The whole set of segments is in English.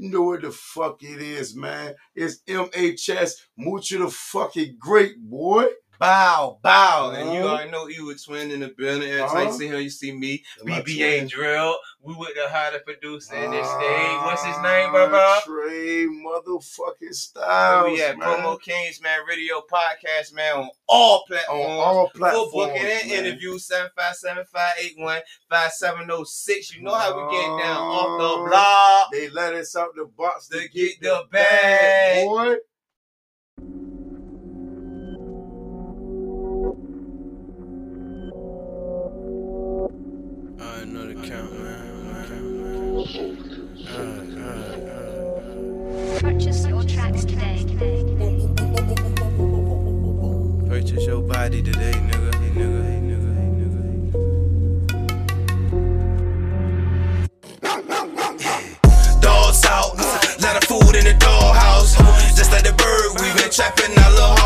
You know what the fuck it is, man. It's MHS Muxha the fucking great boy. Bow, bow. And you Uh-huh. already know you was twin in the building. Every Uh-huh. you see him, you see me. BBA. Drill. We with the hottest producer in this stage. What's his name, ah, Baba? Trey motherfucking Styles. man. Promo Kings, man, radio podcast, man, on all platforms. On all platforms. booking and man. interview 757-581-5706. You know how we get down off the block. They let us out the box To get the bag. boy. Purchase your tracks today. Purchase your body today, nigga. Hey, nigga. Hey, nigga. Hey, nigga. Dogs out, lot of food in the dollhouse. Just like the bird, we been trapping our little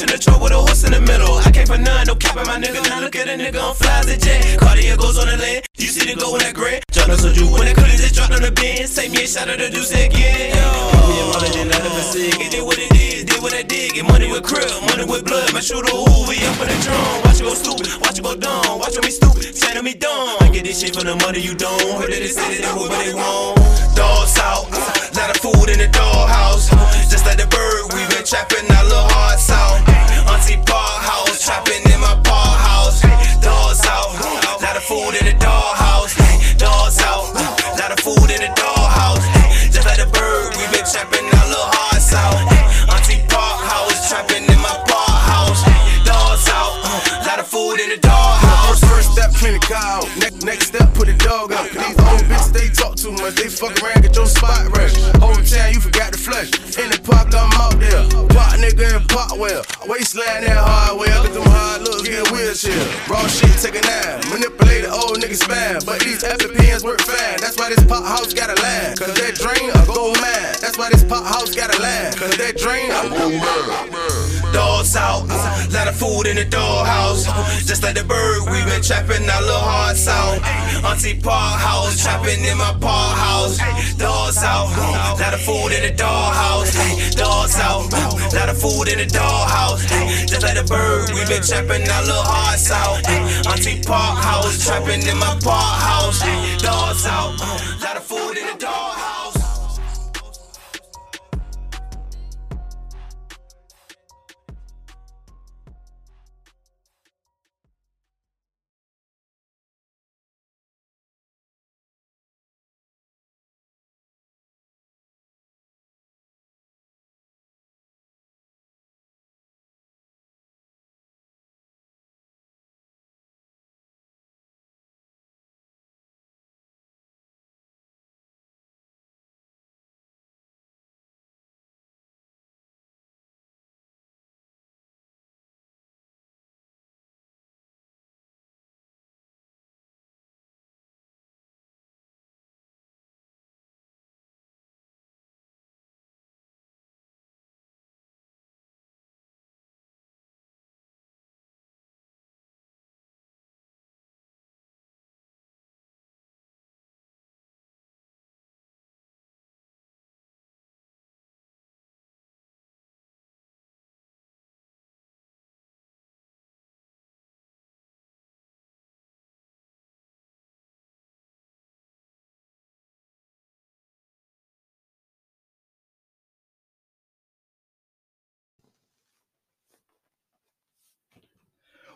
nigga, pushing the truck with a horse in the middle. I came for none, no capping my nigga. Now look at a nigga on flies a jet. Cartier goes on the land. You see the go in that gray. John so you when that coulda just dropped on the bench. Take me a shot of the deuce again. Me and Molly did not ever sick. It did what it is, did what I did. Get money with crib, money with blood. My shooter Hoover, up for the drum. Watch it go stupid, watch it go dumb. Watch me stupid, saying me dumb. I get this shit for the money you don't. Heard that they say that they who, but they won't. Dogs out, lot of food in the doghouse. Just like the bird, we been trapping our little hearts out. Dog. Cause these old bitches, they talk too much. They fuck around, get your spot right. Whole town, you forgot the flesh. In the park, I'm out there. Pot nigga in pot well. Waistline that hardware. Get them hard looks, get wheelchair. Raw shit, take a nine. Manipulate the old nigga spam. But these FPNs work fine. That's why this pot house got a line. Cause that drain, I go mad. That's why this pot house got a line. Cause that drain, I go mad. Dogs out, lot of food in the doghouse. Just like the bird, we been trapping our little hearts out. Auntie Park house, trapping in my park house. Dogs out, lot of food in the doghouse. Dogs out, lot of food in the doghouse. Just like the bird, we been trapping our little hearts out. Auntie Park house, trapping in my park house. Dogs out,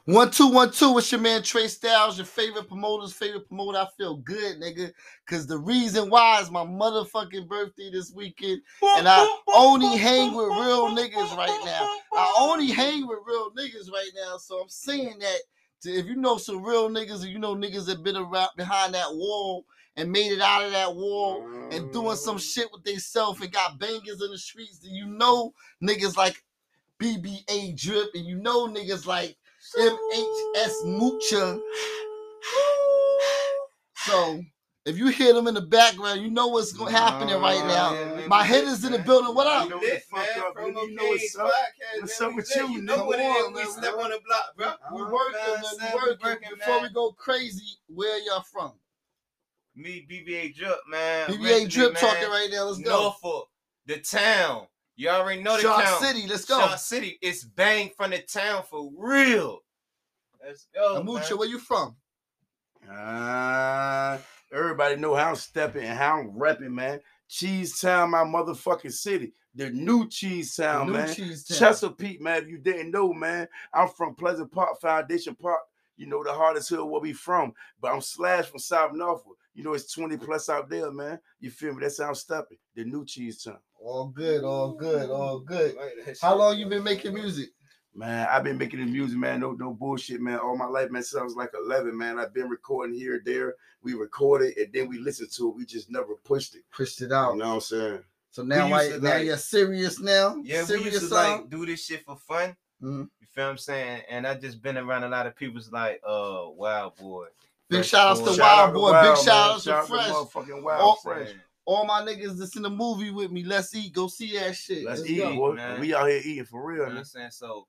One two one two. It's your man Trey Styles, your favorite promoter's favorite promoter. I feel good, nigga, because the reason why is my motherfucking birthday this weekend, and I only hang with real niggas right now. I only hang with real niggas right now, so I'm saying that to, if you know some real niggas, or you know niggas that been around behind that wall and made it out of that wall and doing some shit with themselves and got bangers in the streets, then you know niggas like BBA Drip, and you know niggas like MHS Muxha. So if you hear them in the background, you know what's going happening right now. My head is in the building. What up? You know what up, man. You know what's up. What's up with you, You know nigga? what it Come is. on, We step on the block, bro. We You working, man. We We working. working, Before we go crazy, where y'all from? Me, BBA Drip, man. BBA Originally, Drip talking right now. Let's go. Norfolk, the town. You already know the Shark town. City. Let's go. Shark City. It's bang from the town for real. Let's go. Muxha, man. where you from? Ah, everybody know how I'm stepping and how I'm repping, man. Cheese Town, my motherfucking city. The new Cheese Town, New man. Cheese Town. Chesapeake, man. If you didn't know, man, I'm from Pleasant Park, Foundation Park. You know, the hardest hill where we from. But I'm slash from South Norfolk. You know, it's 20 plus out there, man. You feel me? That's how I'm stepping. The new Cheese Town. All good, all good, all good. How long you been making music? Man, I've been making the music, man. No, no bullshit, man. All my life, man. Since I was like 11, man. I've been recording here and there. We recorded and then we listened to it. We just never pushed it. Pushed it out. You know what I'm saying? So now, We why, now like- you're serious now. Yeah, we used to song? like do this shit for fun. Mhm. You feel what I'm saying? And I just been around a lot of people's like, uh, wow, boy. Big shout outs to Boy. Wild Boy. Wild, Big shout man. outs to Shout Fresh. to Wild All- Fresh. All my niggas that's in the movie with me. Let's eat. Go see that shit. Let's, Let's eat, go. boy. man. We out here eating for real, You know what. I'm saying? So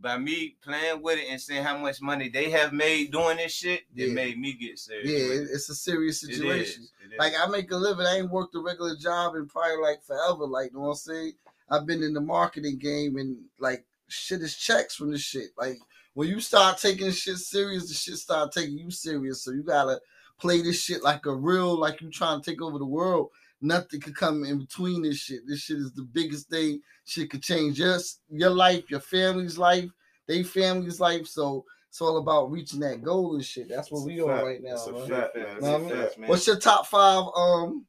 by me playing with it and seeing how much money they have made doing this shit, Yeah. it made me get serious. Yeah, it- it's a serious It is. situation. It is. Like I make a living. I ain't worked a regular job in probably like forever. Like, you know what I'm saying? I've been in the marketing game and like shit is checks from this shit. Like when you start taking shit serious, the shit start taking you serious. So you gotta play this shit like a real, like you trying to take over the world. Nothing could come in between this shit. This shit is the biggest thing. Shit could change your your life, your family's life, they family's life. So it's all about reaching that goal and shit. That's what It's we on right now. Man. fact, man. Know a what I mean? What's your top five um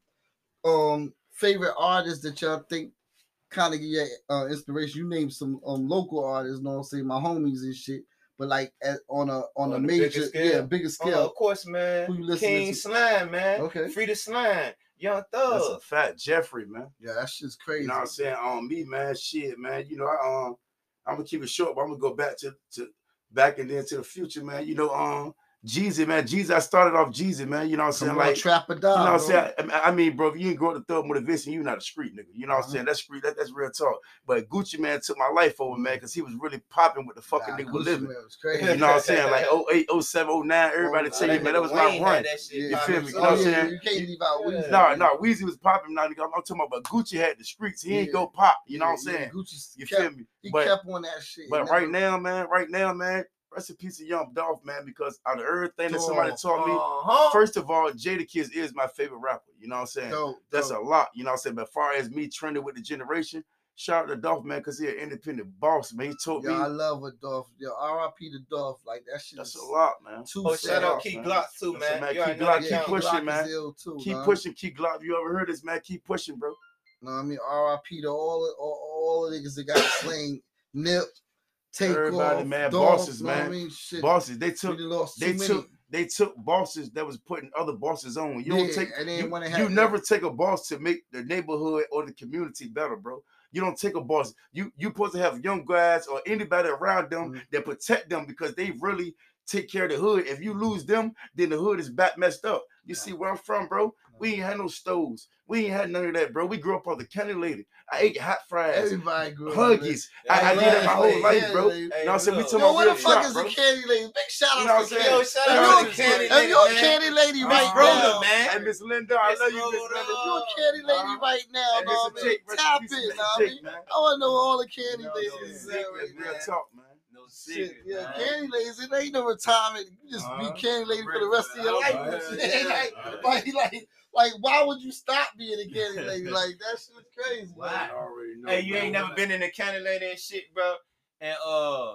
um favorite artists that y'all think kind of give you uh, inspiration? You name some um local artists, you know what I'm saying, my homies and shit. But like at, on a on, a On bigger major, scale? yeah, bigger Oh, scale. of course, man. Who you listening King to? Slime, man. Okay. Free the Slime. Young That's a Thug. fat Jeffrey, man. Yeah, that shit's crazy. You know what I'm saying? On me, man. Shit, man. You know, I um I'm gonna keep it short, but I'm gonna go back to to back and then to the future, man. You know, um Jeezy, man. Jeezy, I started off Jeezy, man. You know what I'm Come saying? on, Like trap or You know what I'm saying? I, mean, bro, if you ain't grow up to thug motivation, you're not a street nigga. You know what Uh-huh. I'm saying? That's street, that, that's real talk. But Gucci Mane took my life over, man, because he was really popping with the fucking Nah, nigga Gucci living. Man was crazy. You know what I'm saying? Like 08, 07, 09, everybody Oh, tell you, man, that was my Wayne run. that shit Yeah. You feel me? You know what I'm oh, yeah, saying? you can't leave out Weezy. Yeah. No, no, Weezy was popping now. I'm, I'm talking about, but Gucci had the streets. He ain't go pop. You know what I'm Yeah, yeah, saying? Gucci You feel me? He But kept on that shit. but right now, man, right now, man, rest in peace of Young Dolph, man, because out of everything that somebody Dog. taught me, Uh-huh. first of all, Jadakiss is my favorite rapper. You know what I'm saying? Dope, That's dope. a lot. You know what I'm saying? But as far as me trending with the generation, shout out to Dolph, man, because he an independent boss, man. He told Yo, I love a Dolph. Yo, R.I.P. to Dolph. Like that shit. that's is a lot, man. Too Oh, shout out Dolph, Key. Glock too, That's a man. man. You already Key Glock, that keep count. pushing, Glock man. is ill too, Keep man. pushing, keep Glock. You ever heard this, man? Keep pushing, bro. No, I mean R.I.P. to all all, all the niggas that got slain. Nip, take Everybody, off, man, bosses, know I man. mean. Bosses, they took they many. took they took bosses that was putting other bosses on. You don't Yeah, take and you, you never take a boss to make the neighborhood or the community better, bro. You don't take a boss. You you supposed to have young guys or anybody around them Mhm. that protect them because they really take care of the hood. If you lose them, then the hood is back messed up. You see where I'm from, bro? We ain't had no stoves. We ain't had none of that, bro. We grew up on the county lady. I ate hot fries, Everybody grew up huggies. I, I did that my whole Yeah, life, bro. yeah, You know what I'm saying? We look. talking Yo, about what the fuck shop, is bro. a candy lady? Big shout You know out to I'm Candy. saying? Yo, shout If out you're to a- Candy if Lady, you're a candy lady right now, man. Hey, Miss Linda, I Miss love you, Miss Rhoda. Linda. if you're a candy lady Uh-huh. right now, Hey, know what I mean? Jake, rest in tap in, Mr. know what I mean? man. I want to know all the candy ladies. no, is Jake, out that's right real talk, man. No Shit, secret, yeah, man. candy ladies. It ain't no retirement. You just Uh-huh. be candy lady for the rest of your life. Uh-huh. Like, like, like, like, why would you stop being a candy lady? Like that shit's crazy. Wow. man. I already know, Hey, you ain't never been in a county lady and shit, bro. And uh,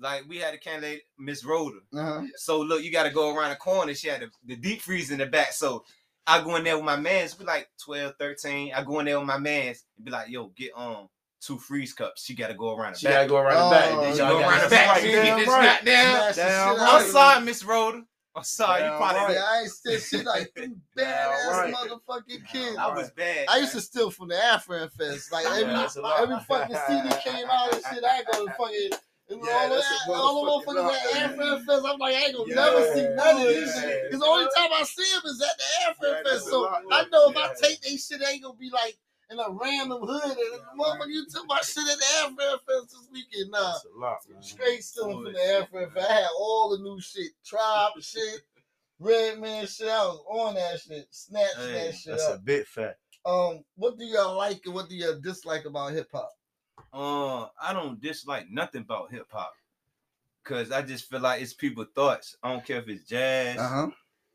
like we had a candidate, Miss Rhoda. Uh-huh. So look, you got to go around the corner. She had the, the deep freeze in the back. So I go in there with my mans. We like 12, 13. I go in there with my mans and be like, yo, get um two freeze cups. She got to go around the She back. She gotta go around the back. Oh, then y'all go around the back. right, She damn get this right. goddamn. Smash the Damn right. I'm sorry, Miss Rhoda. I'm sorry. You probably. right. I ain't still shit like you badass right. motherfucking kid. I was bad. I used to steal from the AFR'AM Fest. Like every Yeah, that's a lot. every fucking CD came out and shit, I go to fucking it was Yeah, all, that, all the motherfuckers at AFR'AM Fest. I'm like, I ain't gonna Yeah. never see none of this Yeah. shit. Because the only time I see them is at the AFR'AM Fest. So. I know if I take they shit, they ain't gonna be like in a random hood. And motherfucker, you took my shit at the AFR'AM Fest this weekend. Nah. That's a lot, man. Straight stealing from the AFR'AM Fest. I had all the new shit. Tribe shit. Redman shit. I was on that shit. Snatch Hey, that shit That's up. a big fact. Um, what do y'all like and what do y'all dislike about hip hop? Uh, I don't dislike nothing about hip hop. Cause I just feel like it's people thoughts. I don't care if it's jazz, huh.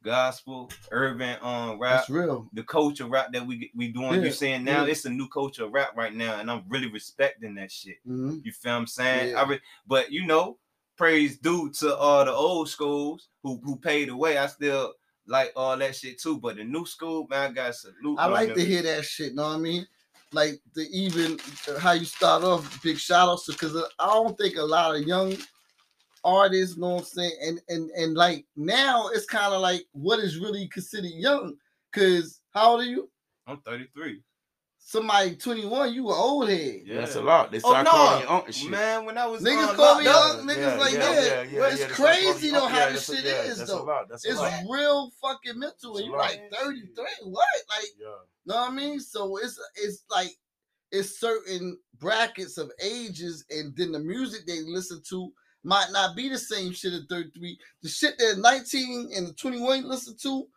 Gospel, urban, um, rap. That's real. the culture rap that we we doing. Yeah, You saying now yeah. it's a new culture of rap right now, and I'm really respecting that shit. Mm-hmm. You feel what I'm saying? Yeah. I re- but you know, praise due to all the old schools who who paid the way. I still like all that shit too. But the new school, man, I got salute. I them like to hear that shit. Know what I mean? Like the even uh, how you start off. Big shout outs because I don't think a lot of young artists. Know what I'm saying? And and and like now it's kind of like what is really considered young. Cause how old are you? I'm 33. Somebody 21. You an old head. Yeah, That's a lot. They Oh start calling you no, uncle shit. man! When I was Niggas um, call me locked up- young niggas like that. But it's they crazy calling though how Yeah, this that's a- shit yeah, is that's though. A lot. That's a It's lot. real fucking mental. And you a like 33. What? Like Yeah. Know what I mean? So it's it's like it's certain brackets of ages, and then the music they listen to might not be the same shit at 33. The shit that 19 and the 21 listen to,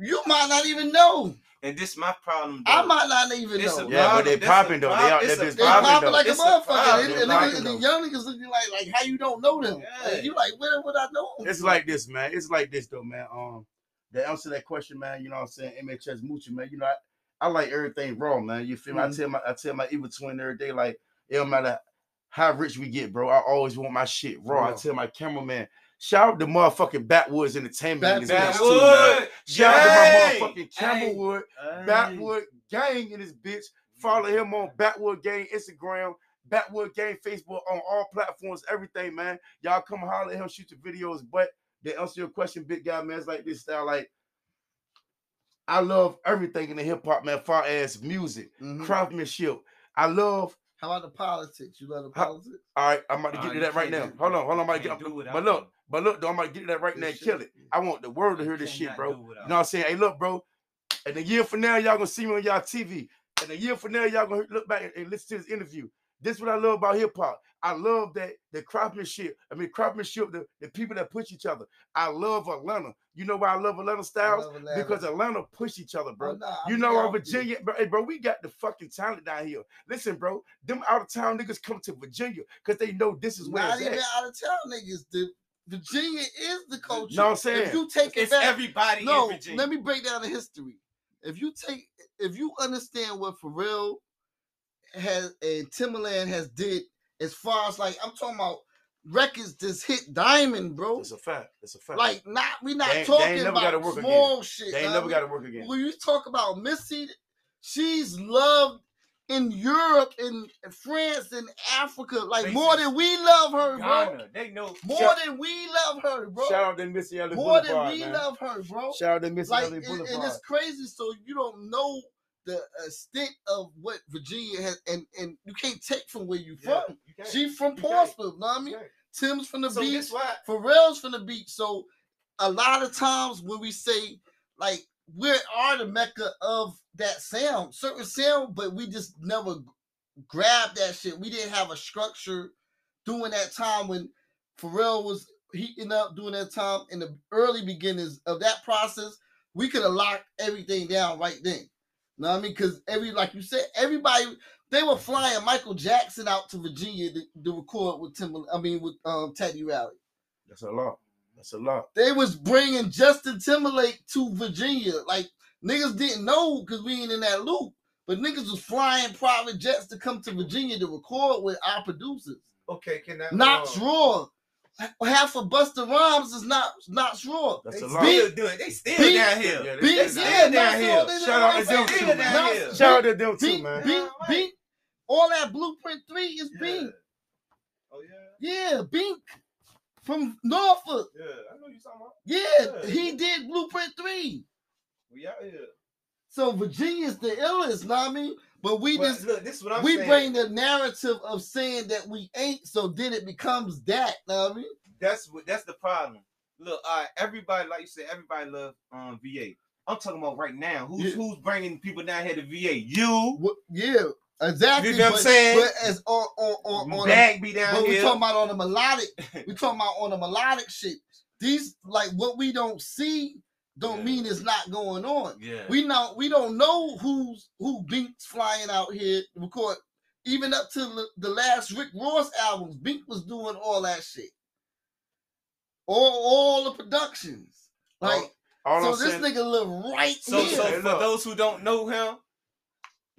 you might not even know. and this my problem. I might not even It's know. Yeah, but they That's popping though. They prob- out there a bitch They popping popping though. like a It's a motherfucker. problem. And, They and, and the young niggas looking like, like how you don't know them. Yeah. Like, you like, where would I know them? It's like this, man. It's like this though, man. Um, to answer that question, man. You know what I'm saying? MHS Moochie, man. You know, I, I like everything raw, man. You feel me? Mhm. I tell my I tell my evil twin every day, like it don't matter how rich we get, bro. I always want my shit raw. I tell my cameraman, shout out to motherfucking Backwoods Entertainment. Back- in this bitch, too, Shout out to my motherfucking Camelwood. Backwood Gang in this bitch. Follow him on Backwood Gang Instagram, Backwood Gang Facebook on all platforms, everything, man. Y'all come holler at him, shoot your videos. But to answer your question, big guy, man, it's like this style. Like, I love everything in the hip hop, man, far as music, Mhm. craftsmanship. I love. How about the politics? You love the How- politics? All right, I'm about to Nah, get to you that right now. do- Hold on, hold on, I'm about to get can't do without But look, them. but look, though, I'm about to get to that right now and This kill it. I want the world to hear You this shit, bro. You know what I'm saying? Hey, look, bro. And a year from now, y'all gonna see me on y'all TV. And a year from now, y'all gonna look back and- and listen to this interview. This is what I love about hip hop. I love that the craftsmanship. I mean, craftsmanship, the, the people that push each other. I love Atlanta. You know why I love Atlanta Styles? love Atlanta. Because Atlanta push each other, bro. Oh, nah, You I'm know our. Virginia, bro, hey, bro, we got the fucking talent down here. Listen, bro, them out of town niggas come to Virginia because they know this is where Not it's even at. out of town niggas. The Virginia is the culture. You know what I'm saying? If you take it It's back, everybody no. in Virginia. Let me break down the history. If you take, if you understand what Pharrell has and Timbaland has did, as far as like I'm talking about records just hit diamond, bro. It's a fact. It's a fact. Like not we not They they talking never about gotta work again. small shit. they ain't never we- got to work again. when you talk about Missy, she's loved in Europe, in France, in Africa, like more than we love her, bro. Ghana, they know. More Shout- than we love her, bro. Shout out to Missy Elliott More than we man. love her, bro. Shout out to Missy Like, Elliott and, and it's crazy. So you don't know the extent of what Virginia has, and and you can't take from where you Yeah, from. you can't. She from Portsmouth, You know what I mean? Tim's from the So beach. Pharrell's from the beach. So a lot of times when we say like we are the mecca of that sound, certain sound, but we just never grabbed that shit. We didn't have a structure during that time when Pharrell was heating up during that time in the early beginnings of that process. We could have locked everything down right then. Know what I mean? Because every like you said, everybody they were flying Michael Jackson out to Virginia to, to record with Tim. I mean with um Teddy Riley. That's a lot. That's a lot. They was bringing Justin Timberlake to Virginia. Like niggas didn't know because we ain't in that loop. But niggas was flying private jets to come to Virginia to record with our producers. Okay, can that Knox um, Raw. Half of Busta Rhymes is not Nottz Raw. That's They a still lot. doing. They still Beat- down here. Yeah, they Beat, still yeah, down down here. Shout out to them too, man. Down here. Shout out to them too, man. beat, Yeah, beat. All that Blueprint 3 is Yeah. Bink. Oh yeah. Yeah, Bink from Norfolk. Yeah, I know you talking about. Yeah, Yeah. he did Blueprint 3. We out here. So Virginia's the illest, know what I mean? But we But just look, this is what I'm we saying. bring the narrative of saying that we ain't, so then it becomes that. Know what I mean? That's what. That's the problem. Look, all right, everybody, like you said, everybody love um VA. I'm talking about right now. Who's Yeah. who's bringing people down here to VA? You. What, yeah, exactly. You know what I'm saying? But as on on on, on Bag be down but we here. talking about on the melodic. we talking about on the melodic shit. These like what we don't see don't Yeah. mean it's not going on. yeah. We know we don't know who's who Bink's flying out here record. Even up to the, the last Rick Ross albums, Bink was doing all that shit. All all the productions. Like All so I'm this saying, nigga live right so, here. so Hey, for those who don't know him,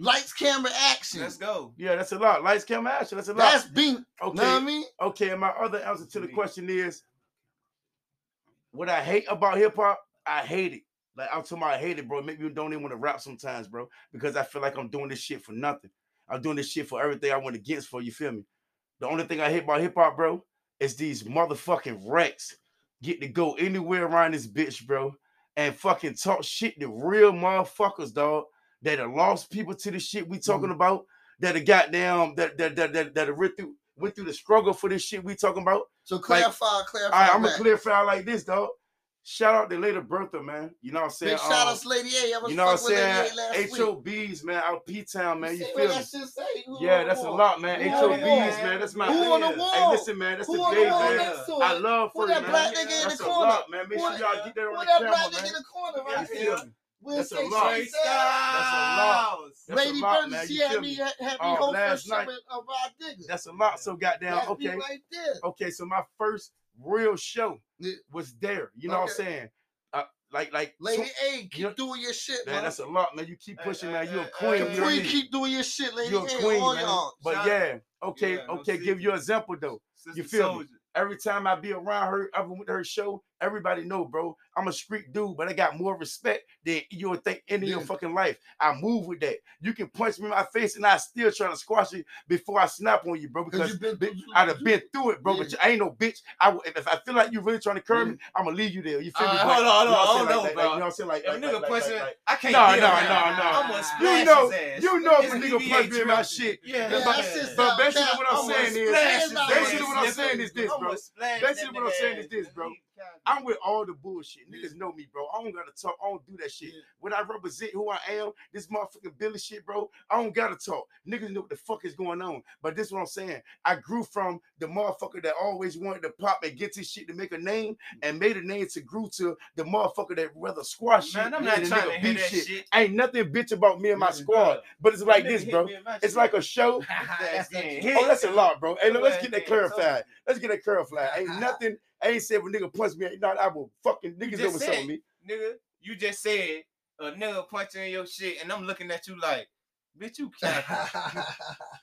Lights, camera, action. let's go. yeah, that's a lot. Lights, camera, action. That's a lot. That's Bink. okay. Know what I mean? Okay, and my other answer to the question is what I hate about hip hop, I hate it. Like I'm talking about I hate it, bro. Maybe you don't even want to rap sometimes, bro, because I feel like I'm doing this shit for nothing. I'm doing this shit for everything I went against for, you feel me? The only thing I hate about hip hop, bro, is these motherfucking wrecks get to go anywhere around this bitch, bro, and fucking talk shit to real motherfuckers, dog, that have lost people to the shit we mm-hmm. talking about, that have got down, that that that that, that have went through went through the struggle for this shit we talking about. So clarify, clarify. All right, I'm gonna clarify like this, dog. Shout out to Later Bertha, man. You know what I'm saying? Big shout Um, outs, Lady A. I was you know what I'm Lady saying? A last week. HOBs, man, out P Town, man. You what feel me? that? Yeah, that's a lot, man. Who HOBs, man. That's my Who on the Hey, wall? listen, man. That's Who the day, man. to I love Who for that you, black man. nigga in the corner? lot, man. Make Who sure y'all get that on Who the that camera, black nigga in the corner You right? We'll That's a lot. That's a lot. That's a Lady lot, Bird, man. she had me, had me whole last night- with uh, That's a lot. So goddamn. That's Okay. Okay. So my first real show Yeah. was there. You know what I'm saying? Uh, like, like. Lady so- A, keep you know- doing your shit, Man, man. that's a lot, man. You keep pushing, hey, man. You're a queen. hey, you know what I Queen, keep doing your shit, Lady You're a A. queen, all man. y'all. But Shout yeah, okay, Yeah, no okay. Give you an example though. Sister You feel me? Every time I be around her, ever with her show, everybody know, bro. I'm a street dude, but I got more respect than you would think in your fucking life. I move with that. You can punch me in my face and I still try to squash you before I snap on you, bro. Because been I'd have been through it, bro. But Yeah. I ain't no bitch. I would- if, I feel like you really trying to curb me, I'm gonna leave you there. You feel me? Uh, hold on, hold on, hold on, bro. like, You know what I'm saying? Like, If like, nigga like, punch like, like- I can't No, no, no, no. I'm gonna You know, his ass. you know if a nigga punch me in my shit. Yeah, Yeah, but- that's just but out basically what I'm saying is- basically what I'm saying is this, bro. Basically what I'm saying is this, bro. I'm with all the bullshit. Niggas know me, bro. I don't gotta talk. I don't do that shit. When I represent who I am, this motherfucking Billy shit, bro. I don't gotta talk. Niggas know what the fuck is going on. But this is what I'm saying. I grew from the motherfucker that always wanted to pop and get his shit to make a name, and made a name to grew to the motherfucker that rather squash Man, shit. I'm not trying to hear that shit. Ain't nothing bitch about me and my squad. But it's like this, bro. me in my It's like a show. That's. Oh, that's a lot, bro. Hey, look, let's get that clarified. Let's get that clarified. Ain't nothing. I ain't said if a nigga punch me. Not. I will fucking niggas just over said something me. Nigga, you just said a nigga punching your shit, and I'm looking at you like, bitch, you capping.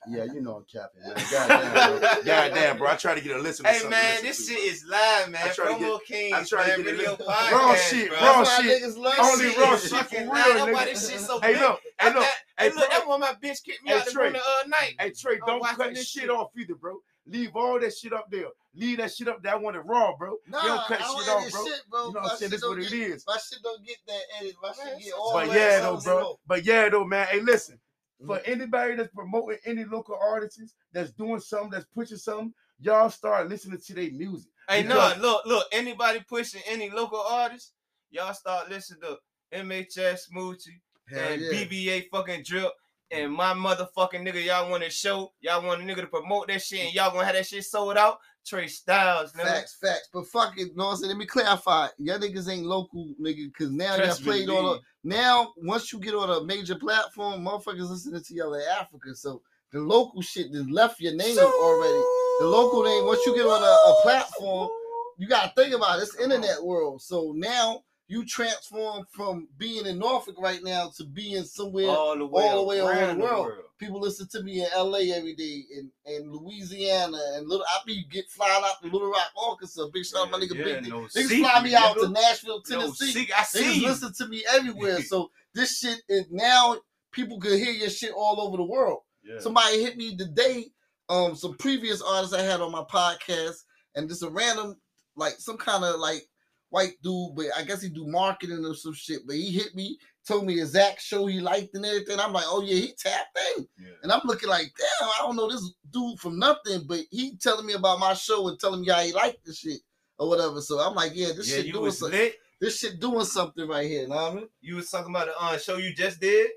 Yeah, you know I'm capping, man. Goddamn, bro. Goddamn, bro. I try to get a listen. to Hey man, to this listen shit to, is live, man. I try to Promo I Kings, try to man. get it Radio lit. podcast, Raw shit, bro. raw shit. niggas love This Only shit raw shit for real, live. Why nigga. this shit so Hey, big. look, hey, look, that- hey, Hey, look, bro. that's why my bitch kicked me Hey, out the Trey. room the other night. Hey Trey, don't cut this shit shit. off either, bro. Leave all that shit up there. Leave that shit up there. I want it raw, bro. Nah, you don't cut I don't shit off, bro. shit, bro. You know what I'm saying? shit This what don't get- is. My shit don't get that edit. My Man, shit get all But the way yeah, though, zero. bro. But yeah, though, man. Hey, listen. For Mm-hmm. anybody that's promoting any local artists that's doing something, that's pushing something, y'all start listening to their music. Hey, Because- no, look, look. Anybody pushing any local artists, y'all start listening to MHS Smoochie Hell and yeah. BBA fucking drip. And my motherfucking nigga, y'all want to show, y'all want a nigga to promote that shit, and y'all gonna have that shit sold out. Trey Styles, nigga. Facts, facts. But fuck it, no, so let me clarify. Y'all niggas ain't local, nigga, because now y'all played on a B. now once you get on a major platform, motherfuckers listening to y'all in Africa. So the local shit just left your name already. The local name, once you get on a, a platform, you gotta think about it. It's internet world. So now you transform from being in Norfolk right now to being somewhere all the way, all the way around around the world. People listen to me in LA every day, in, in Louisiana, and little I be get flying out to Little Rock, Arkansas. Big shout out my nigga Yeah, Big no secret, fly me out to. Nashville, No Tennessee. secret. I see you. listen to me everywhere. so this shit is now people can hear your shit all over the world. Yeah. Somebody hit me today. Um, some previous artists I had on my podcast, and just a random, like some kind of like white dude, but I guess he do marketing or some shit. But he hit me, told me exact show he liked and everything. I'm like, oh yeah, he tapped in, Yeah. and I'm looking like, damn, I don't know this dude from nothing, but he telling me about my show and telling me how he liked the shit or whatever. So I'm like, yeah, this yeah, shit you doing something. This shit doing something right here. Know what I mean? You was talking about the uh, show you just did.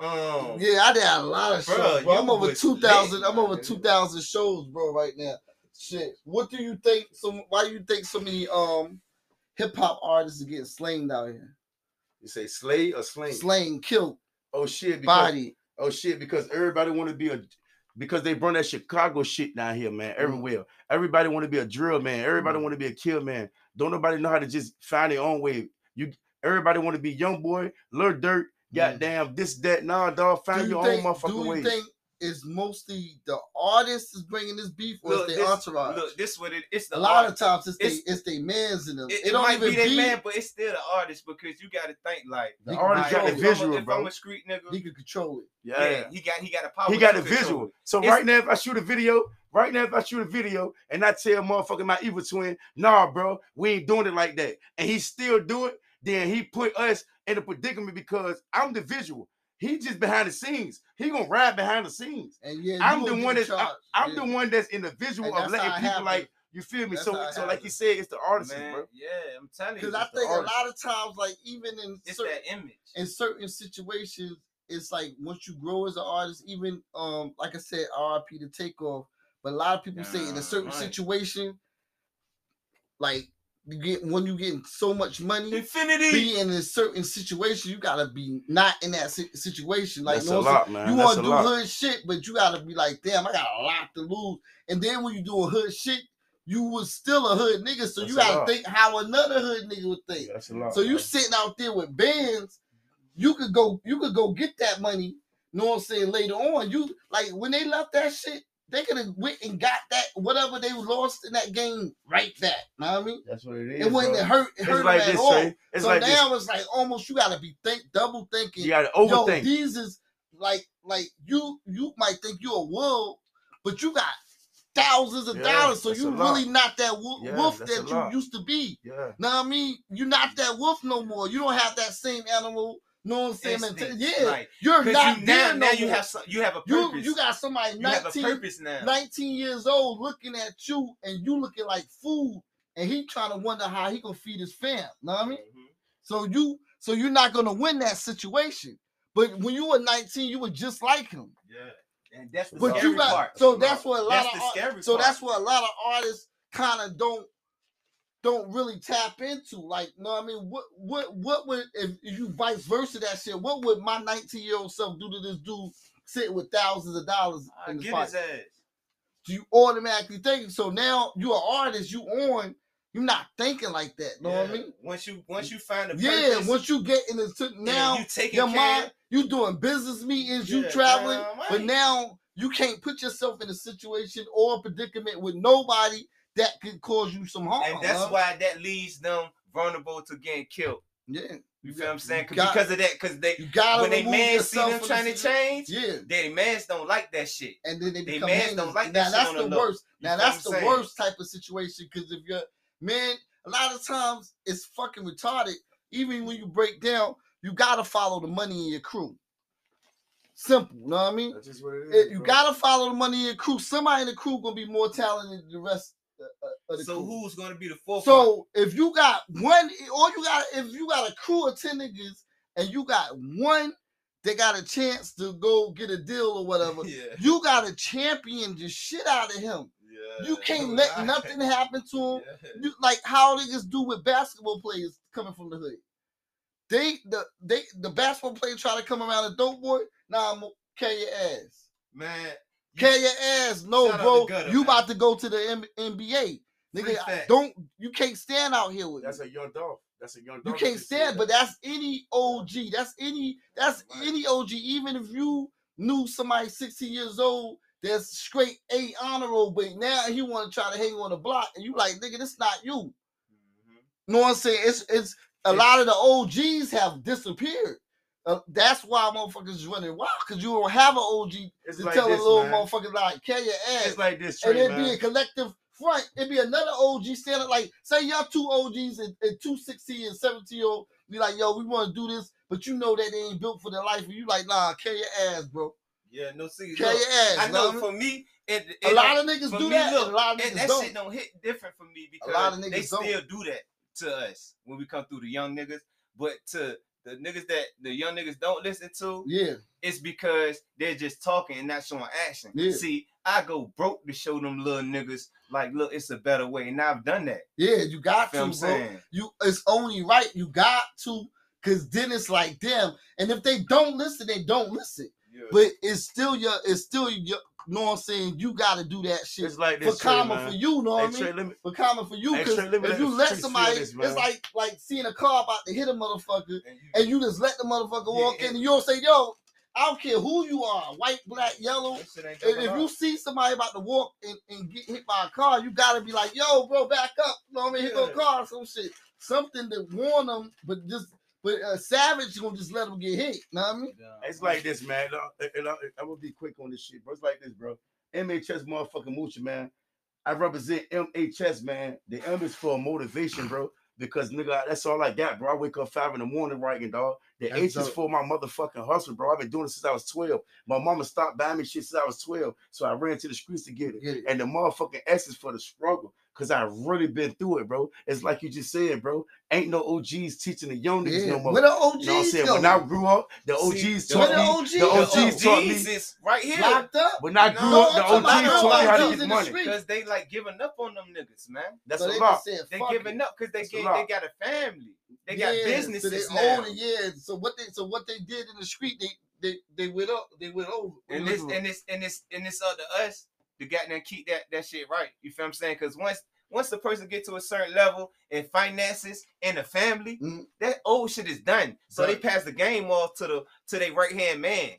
Um, Yeah, I did a lot of shows, bro. I'm over two thousand. I'm over two thousand shows, bro, right now. Shit. What do you think? Some why do you think so many um hip hop artists are getting slain out here? You say slay or slang? Slain, killed, Oh shit, because body. oh shit, because everybody want to be a because they run that Chicago shit down here, man. Mm. Everywhere, everybody want to be a drill man. Everybody Mhm. want to be a kill man. Don't nobody know how to just find their own way. You everybody want to be young boy, Lil Durk, goddamn this that. Nah, dog, Mm. Do find you your think? own motherfucking way. think it's mostly the artist is bringing this beef or Look, it's this, their entourage? look, this what it. It's the a lot art. of times it's they it's- it's they mans in them. It, It, it don't might even be that be man, but it's still the artist because you got to think like The artist got the visual, if I'm, bro. If I'm a street nigga, he can control it. yeah. yeah. he got he got a power. He got to the visual. it. So It's- right now, if I shoot a video, right now, if I shoot a video and I tell motherfucking my evil twin, nah, bro, we ain't doing it like that, and he still do it, then he put us in a predicament because I'm the visual. He just behind the scenes. He gonna ride behind the scenes. And yeah, I'm the one that's I'm. I'm Yeah. the one that's in the visual And of letting people happen. like you feel me. That's so so like happen. you said, it's the artist, bro. Yeah, I'm telling you. Because I think a lot of times, like even in it's certain, that image. in certain situations, it's like once you grow as an artist, even um, like I said, RIP to Takeoff. But a lot of people say in a certain Right. situation, like you get when you get so much money, Infinity. be in a certain situation, you gotta be not in that situation. Like, That's you know a what I'm saying? lot, man. You That's want a to do lot. hood shit, but you gotta be like, damn, I got a lot to lose. And then when you do a hood shit, you was still a hood nigga, so That's you gotta think how another hood nigga would think. That's a lot. So you man. sitting out there with bands, you could go, you could go get that money. Know what I'm saying? Later on, you like when they left that shit, they could have went and got that whatever they lost in that game right back. You know what I mean? That's what it is. It wouldn't bro. hurt, it hurt like them at this, all. It's so like this. now it's like almost you gotta be think double thinking. You gotta overthink. Yo, these is like like you you might think you're a wolf, but you got thousands of Yeah, dollars, so you a lot. really not that wolf, Yeah, wolf that you lot. used to be. yeah. Know what I mean? You're not that wolf no more. You don't have that same animal. Know what I'm saying? Instinct. Yeah, like, you're not you now, no now you have some, you have a you purpose. you got somebody You have a 19, purpose now. 19 years old looking at you and you looking like food, and he trying to wonder how he gonna feed his fam. Know what I mean? Mhm. So you so you're not gonna win that situation. But when you were 19, you were just like him. Yeah, and that's the But you got part. so that's what a lot That's of so part. that's what a lot of artists kind of don't don't really tap into. Like, know what I mean? What what what would if, if you vice versa that shit? What would my 19 year old self do to this dude sitting with thousands of dollars I in the get fight? his ass. Do you automatically think so? Now you're an artist. You on. You're not thinking like that. Know what I mean? Once you once you find a Yeah. Once you get in the and now you taking your care, mind, you doing business meetings, you traveling, but now you can't put yourself in a situation or a predicament with nobody that could cause you some harm. and that's huh? why that leaves them vulnerable to getting killed. yeah, You feel what I'm saying? Got- because of that, because they you gotta when they man see them trying the to change, Yeah, they mans don't like that shit. and then they They become mans don't hangers. like that now shit that's on the the worst. Now that's what the I'm saying? worst type of situation because if you're man, a lot of times it's fucking retarded. Even when you break down, you gotta follow the money in your crew. Simple, you know what I mean? That's just what it is. It- you bro. gotta follow the money in your crew. Somebody in the crew gonna be more talented than the rest uh, of So crew. who's gonna be the forefront? So if you got one, or you got, if you got a crew of ten niggas and you got one that got a chance to go get a deal or whatever, yeah, you got to champion the shit out of him. yeah. You can't let nothing happen to him. Yeah. You, like how niggas do with basketball players coming from the hood. They the they the basketball player try to come around a dope boy. Nah, I'm gonna carry your ass. Man, you- your ass. No, bro. Gutter, you man. about to go to the M- NBA. Nigga, I- don't you can't stand out here with That's me. a young dog. That's a young. Dog. You can't stand, that. but that's any OG. That's any that's Right. any OG. Even if you knew somebody 16 years old that's straight A honor roll, but now he want to try to hang on the block, and you like, nigga, this not you. Mhm. know what I'm saying? It's it's a lot of the OGs have disappeared. Uh, that's why motherfuckers is running wild because you don't have an OG It's to like tell this, a little man. motherfucker like carry your ass. It's like this, and it'd be a collective front. It'd be another OG standing like, say y'all two OGs and, and two 16 and 17 year old be like, yo, we want to do this, but you know that they ain't built for their life. And you like, nah, carry your ass, bro. Yeah, no see. Carry look, your ass. I know for me, it, a lot of niggas do me, that. look, a lot of niggas that don't. shit don't hit different for me because a lot of they niggas don't. still do that to us when we come through the young niggas. But to the niggas that the young niggas don't listen to, Yeah, it's because they're just talking and not showing action. Yeah. See, I go broke to show them little niggas like, look, it's a better way, and I've done that. yeah, you got You to. I'm saying? You it's only right. You got to, cause then it's like them. And if they don't listen, they don't listen. Yeah. But it's still your, it's still your. Know what I'm saying? You got to do that shit It's like for this, Trey, karma for you. Know what I mean? For common for you because if you let somebody, this, it's like like seeing a car about to hit a motherfucker, And you- and you just let the motherfucker Yeah, walk in, and- you don't say, "Yo, I don't care who you are, white, black, yellow." that And jumping if you see somebody about to walk and, and get hit by a car, you gotta be like, "Yo, bro, back up!" You know what I mean? Go a car, or some shit, something to warn them. But just, but a savage gonna just let them get hit. Know what I mean? It's like this, man. Uh, and I, I'm gonna be quick on this shit, bro. It's like this, bro. MHS motherfucking Moochie, man. I represent MHS, man. The M is for motivation, bro. Because nigga, that's all I got, bro. I wake up five in the morning writing, dog. The That's H is for my motherfucking hustle, bro. I've been doing it since I was 12. My mama stopped buying me shit since I was 12. So I ran to the streets to get it. Get it. And the motherfucking S is for the struggle. Cause I've really been through it, bro. It's like you just said, bro. Ain't no OGs teaching the young niggas Yeah. no more. Where the OGs You know what I'm saying? go? When I grew up, the OGs the- taught me. the OGs The go? OGs taught me. is right here. locked up. When I grew No, up, the I'm talking about OGs real taught me how to OGs get the money. street. Because they like giving up on them niggas, man. That's So a they lot. just said, They giving it." up because they get they got a family. They got Yeah, businesses so now. they own yeah. So what they so what they did in the street, they they they went up, they went over. and this and this and this and this up to us to get them keep that that shit right. You feel what I'm saying? Because once once the person get to a certain level in finances and the family, Mhm. that old shit is done. So they pass the game off to the to their right hand man,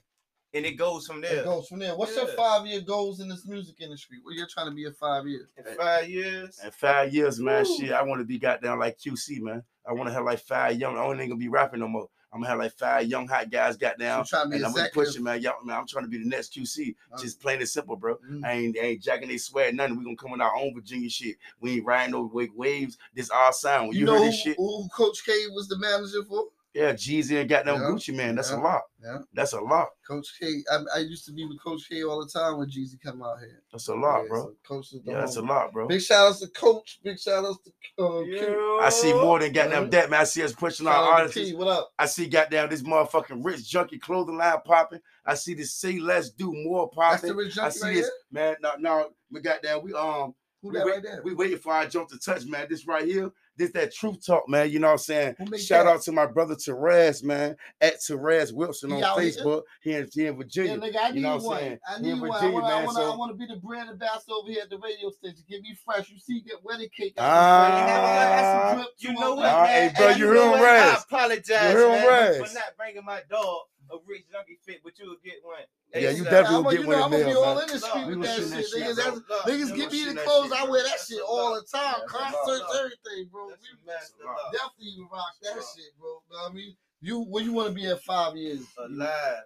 and it goes from there. It goes from there. What's your five year goals in this music industry? What you're trying to be in five years? in five years. In five years, man, Woo. shit, I want to be goddamn like QC, man. I want to have like five young. I ain't gonna be rapping no more. I'm gonna have like five young hot guys. So trying to be and I'm gonna push it, man. Y'all, man, I'm trying to be the next QC. Uh, Just plain and simple, bro. Mm. I ain't, I ain't jacking they sweat nothing. We gonna come with our own Virginia shit. We ain't riding no wake waves. This our sound. When You, you, know heard who, shit, who Coach K was the manager for? Yeah, Jeezy and goddamn Yeah, Gucci, man. That's yeah, a lot. yeah. That's a lot. Coach K. I, I used to be with Coach K all the time when Jeezy come out here. That's a lot, Yeah, bro. so Coach is the Yeah, that's a lot, bro. Big shout outs to Coach. Big shout outs to uh, Q. I see more than goddamn Mhm. that, man. I see us pushing Shout our out to artists. T. What up? I see goddamn this motherfucking rich junkie clothing line popping. I see this say let's do more That's the popping. rich I see right this here. man. No, no, we got that. We um Who we, that wait- right there? we waiting for our jump to touch, man. This right here, this that truth talk, man. You know what I'm saying? Shout that? out to my brother Therese, man, at Therese Wilson on out here? Facebook. He in, he in Virginia. Yeah, nigga, I you need know what I'm one. saying? I need in one. I want, I want, so- to be the brand ambassador over here at the radio station. Get me fresh. You see, get wedding cake. Ah. You know what, man? hey, bro, you know hear him, what? Raz? I apologize, You hear him, man, Raz? for not bringing my dog a rich junkie fit, but you will get one. Yeah, you ASAP. definitely I'm gonna gonna, get one know, in I'm gonna be mail, all in the street with that gonna shit. send that Niggas, that's, bro. Niggas you give me the clothes. shit, I wear that That's shit all the time. That's a lot. Concerts, everything, bro. We a mess, a lot. lot. definitely rock that shit, bro. I mean, you where you want to be in five years? Alive.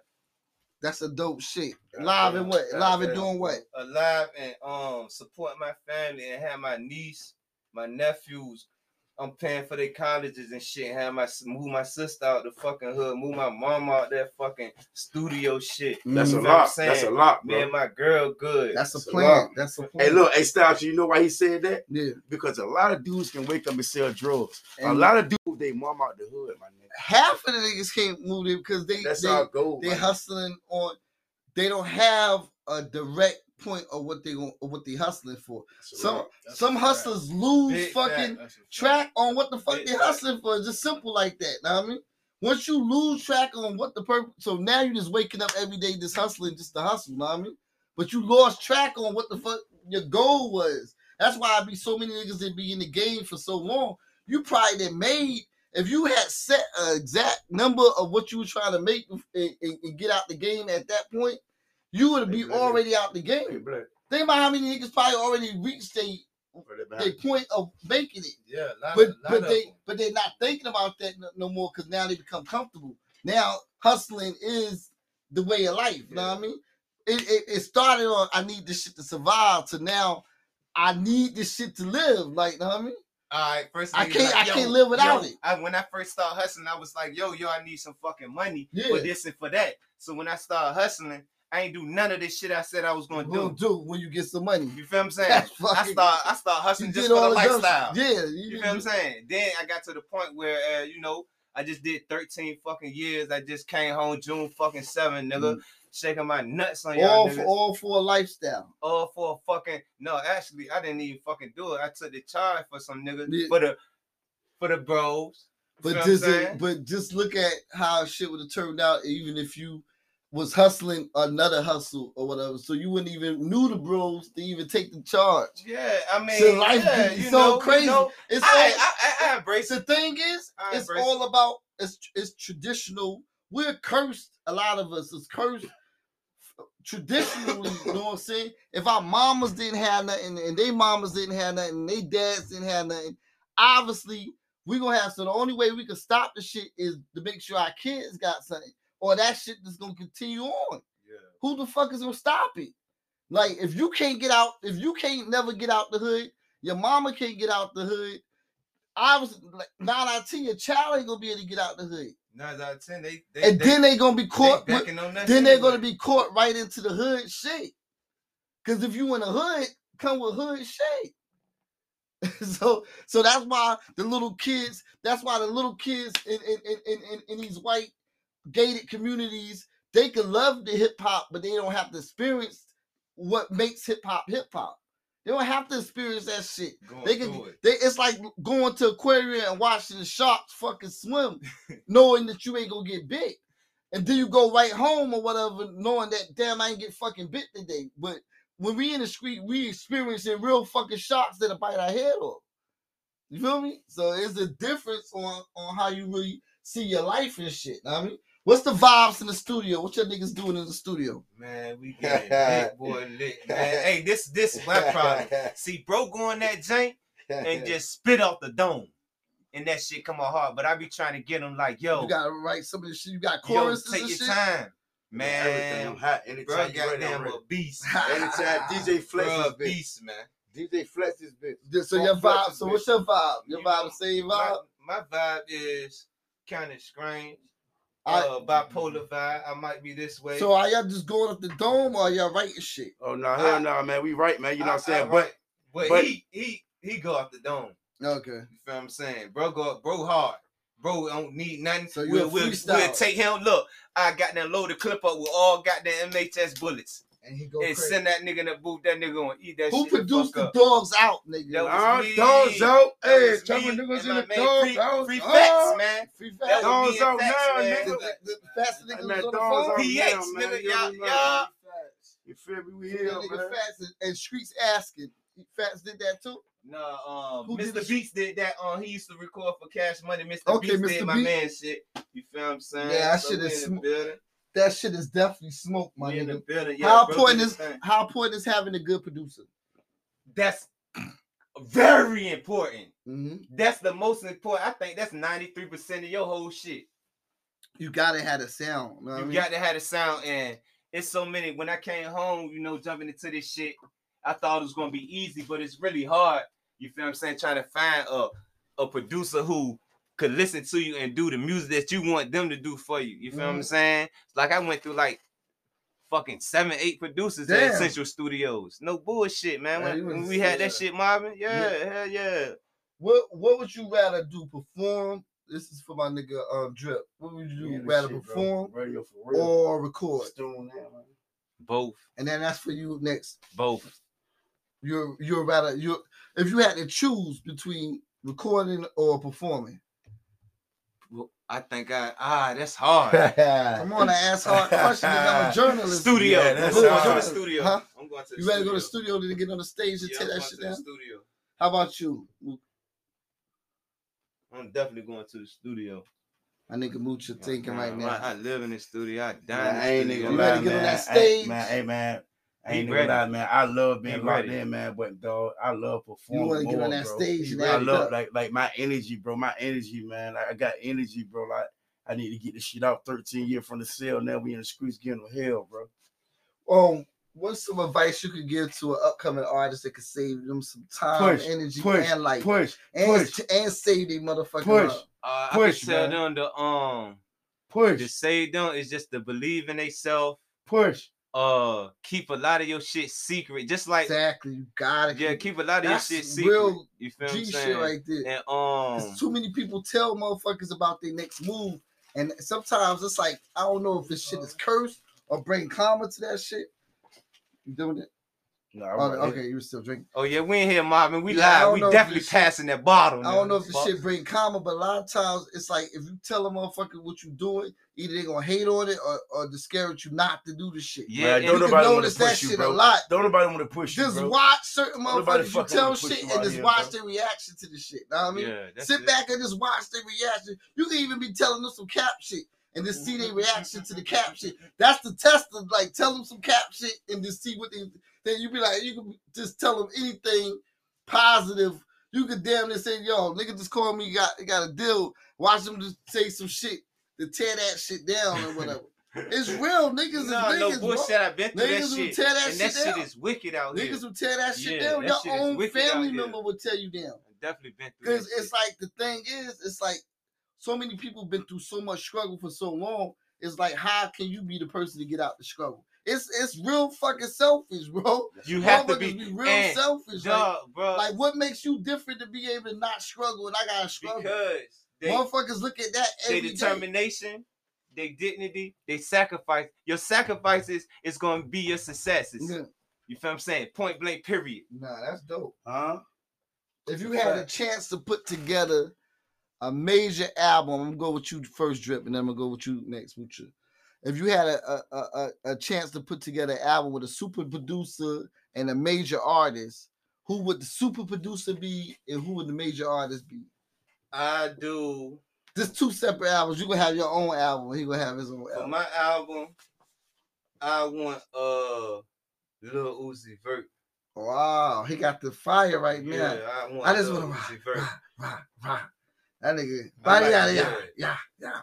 That's a dope shit. God Live and what? God Live and doing what? alive and um support my family and have my niece, my nephews. I'm paying for their colleges and shit. Have my move my sister out the fucking hood, move my mom out that fucking studio shit. That's You a what I'm lot. That's a lot, Me and bro. my girl good. That's a That's plan. lot. That's a plan. Hey, look, hey, Styles, you know why he said that? yeah. Because a lot of dudes can wake up and sell drugs. a lot of dudes, they mom out the hood, my nigga. half of the niggas can't move it because they That's they, our goal. they hustling on. They don't have a direct point of what they gon- what they hustling for. That's Some. That's some hustlers lose Big fucking fact. That's a track on what the fuck Big they hustling for. It's just simple like that. Know what I mean? Once you lose track on what the purpose, so now you just waking up every day just hustling just to hustle. Know what I mean? But you lost track on what the fuck your goal was. That's why I be so many niggas that be in the game for so long. You probably done made if you had set an exact number of what you were trying to make and, and- and get out the game at that point, you would be already out the game. Think about how many niggas probably already reached their Put their point of making it. Yeah, lot But lot but they them. but they're not thinking about that no, no more because now they become comfortable. Now hustling is the way of life. You know what I mean? It, it it started on I need this shit to survive to now I need this shit to live. Like you know what I mean? All right, first I can't- like, I can't live without yo, it. I, when I first started hustling, I was like, yo, yo, I need some fucking money Yeah. for this and for that. So when I started hustling, I ain't do none of this shit I said I was gonna We'll do. do when you get some money. You feel what I'm saying? That's I start I start hustling just for the all dumb lifestyle. Yeah, You feel what I'm saying? Then I got to the point where uh, you know I just did 13 fucking years. I just came home June fucking seven, nigga, shaking my nuts on y'all all niggas. for all for a lifestyle. all for a fucking no. Actually, I didn't even fucking do it. I took the charge for some niggas Yeah. for the for the bros. But feel what I'm just but just look at how shit would have turned out even if you was hustling another hustle or whatever. So you wouldn't even knew the bros to even take the charge. yeah, I mean, So life yeah, you so know, crazy. You know, It's I, all, I, I, I embrace the it. thing is, I it's all about it's it's traditional. We're cursed. A lot of us is cursed traditionally. you know what I'm saying? If our mamas didn't have nothing and they mamas didn't have nothing, and they dads didn't have nothing, obviously we gonna have. So the only way we can stop the shit is to make sure our kids got something, or that shit is gonna continue on. Yeah. Who the fuck is gonna stop it? Like if you can't get out, if you can't never get out the hood, your mama can't get out the hood. I was like nine out of ten, your child ain't gonna be able to get out the hood, Nine out of ten, they, they and they, then they gonna be they caught. with- on that then they're gonna be caught right into the hood shit. Cause if you in the hood, come with hood shit. so so that's why the little kids, that's why the little kids in in, in, in, in, in these white gated communities, they can love the hip hop, but they don't have to experience what makes hip hop hip hop. They don't have to experience that shit. going They can it. they it's like going to aquarium and watching the sharks fucking swim, knowing that you ain't gonna get bit. And then you go right home or whatever, knowing that damn I ain't get fucking bit today. But when we in the street, we experiencing real fucking sharks that'll bite our head off. You feel me? So it's a difference on on how you really see your life and shit. I mean, what's the vibes in the studio? What your niggas doing in the studio? Man, we getting lit, boy, lit, man. Hey, this this my problem. See, bro, go on that jank and just spit off the dome, and that shit come out hard. But I be trying to get him like, yo, You gotta write some of this shit. You got choruses. yo, take and your shit. time, Everything I'm man. hot. Bro, Anytime you ready, I'm goddamn ready. a beast. Anytime DJ Flex Bro, is a beast, man. DJ Flex is bitch. Yeah, So Fuck your vibe. So bitch. what's your vibe? Your You vibe know, the same My, vibe. my vibe is kind of strange. I- Uh, bipolar vibe. I might be this way. So are y'all just going up the dome or are y'all writing shit? Oh no, hell no, man. We right, man. You know what I'm saying? I- I But but, but- he he he go up the dome. Okay. You feel what I'm saying? Bro, go bro hard. Bro don't need nothing. So you we'll, a we'll, freestyle. we'll take him. Look, I got that loaded clip up with all goddamn MHS bullets. And he go and crazy. send that nigga in the booth. That nigga gonna eat that Who shit. produced fuck the up. dogs out, nigga? That was Nah, me. dogs out. Hey, was tell my niggas in the man dog Free, out. free facts, man. Free facts. was Dogs out Facts, now, man. nigga. The, the, the faster And niggas was on the phone. out PX, nigga, You y'all- y'all- You feel me? We That here, nigga man. Fats and, and Streets asking. Fats did that too. Nah, um, Who Mr. the Beats did that. Um, he used to record for Cash Money. Mr. Okay, Beats Mr. did my Beats. man shit. You feel what I'm saying? Yeah, that So shit we is in the sm- building. That shit is definitely smoke, my We in the nigga. building. Yeah, how important is how important is having a good producer? That's very important. hmm That's the most important. I think that's 93% of your whole shit. You gotta have a sound. You, know You mean? got to have a sound and it's so many. When I came home, you know, jumping into this shit, I thought it was gonna be easy, but it's really hard. You feel what I'm saying? Trying to find a a producer who could listen to you and do the music that you want them to do for you. You feel what I'm Mhm. saying? Like I went through like fucking seven, eight producers Damn. at Central Studios. No bullshit, man. Yeah, When, you when we had yeah. that shit, Marvin. Yeah, Yeah. hell yeah. What What would you rather do? Perform? This is for my nigga um, Drip. What would you We in rather shit, perform Radio for real. or record? Stone now, man. Both, And then that's for you next. both. You're you're rather you if you had to choose between recording or performing. Well, I think I ah, that's hard. Come on, I ask hard questions. I'm a journalist. studio. Yeah, I'm that's going to hard. the studio. Huh? I'm going to the You ready to go to the studio. studio to get on the stage and Yeah, tear I'm that going shit to the down? studio. How about you? I'm definitely going to the studio. My nigga Muxha thinking right now. I, I live in the studio. I die Man, in the I ain't studio. nigga You lie, ready to get on that I ain't- stage? man, hey man. I ain't ready. gonna lie, man. I love being Be locked ready. in, man. But dog, I love You performing. want to get more, on that bro. stage and I love up. like like my energy, bro. My energy, man. Like I got energy, bro. Like I need to get this shit out 13 years from the cell. Now we in the streets getting to hell, bro. Um, what's some advice you could give to an upcoming artist that could save them some time, Push, energy, Push, and life, push, and push, and save their motherfucking Push. life? Uh, I Push, can tell man. them to um push, to say them is just to believe in themselves. push. Uh, keep a lot of your shit secret. Just like Exactly, you gotta yeah, keep keep a lot of your shit secret. real you feel what I'm G saying? shit right there. And um, too many people tell motherfuckers about their next move, and sometimes it's like I don't know if this shit is cursed or bring karma to that shit. You doing it? No, Oh, okay, you were still drinking. oh yeah, we in here, Marvin. We Yeah, live. We definitely this shit- passing that bottle. I don't know if the shit bring karma, but a lot of times it's like if you tell a motherfucker what you doing, either they gonna hate on it or, or discourage you not to do the shit. Yeah, Man, don't you nobody wanna notice that push you, shit bro. a lot. Don't nobody want to push you, Just bro. watch certain motherfuckers you tell shit you and out just here, watch bro. their reaction to the shit. Know what I mean? yeah, Sit it. back and just watch their reaction. You can even be telling them some cap shit and just see their reaction to the cap shit. That's the test of like tell them some cap shit and just see what they. Then you be like you can just tell them anything positive. You could damn near say, "Yo, nigga, just call me. Got got a deal." Watch them just say some shit to tear that shit down or whatever. It's real, niggas is No, niggas, no bullshit. I've been through Niggas that will shit, tear that and that shit shit is wicked out here. Niggas will tear that shit Yeah, down. that Your shit own family member will tear you down. I've definitely been through. Because it's shit. like the thing is, it's like so many people been through so much struggle for so long. It's like, how can you be the person to get out the struggle? It's it's real fucking selfish, bro. you have to Motherfuckers be, real selfish. Like, bro. like, what makes you different to be able to not struggle and I gotta struggle? because they, Motherfuckers look at that they every day. determination, their dignity, they sacrifice. Your sacrifices is to be your successes. Yeah. You feel what I'm saying? Point blank. Period. Nah, that's dope. Huh? If you had a chance to put together a major album, I'm gonna go with you first, Drip, and then I'm gonna go with you next, with you. If you had a a, a, a chance to put together an album with a super producer and a major artist, who would the super producer be and who would the major artist be? I do Just two separate albums. You gonna have your own album. He gonna have his own for album. my album. I want uh Lil Uzi Vert. Wow, he got the fire right Yeah, now. I want. I just want to Vert. rah, rah, rah. That nigga, body like yada it, yada, yeah. yeah, yeah.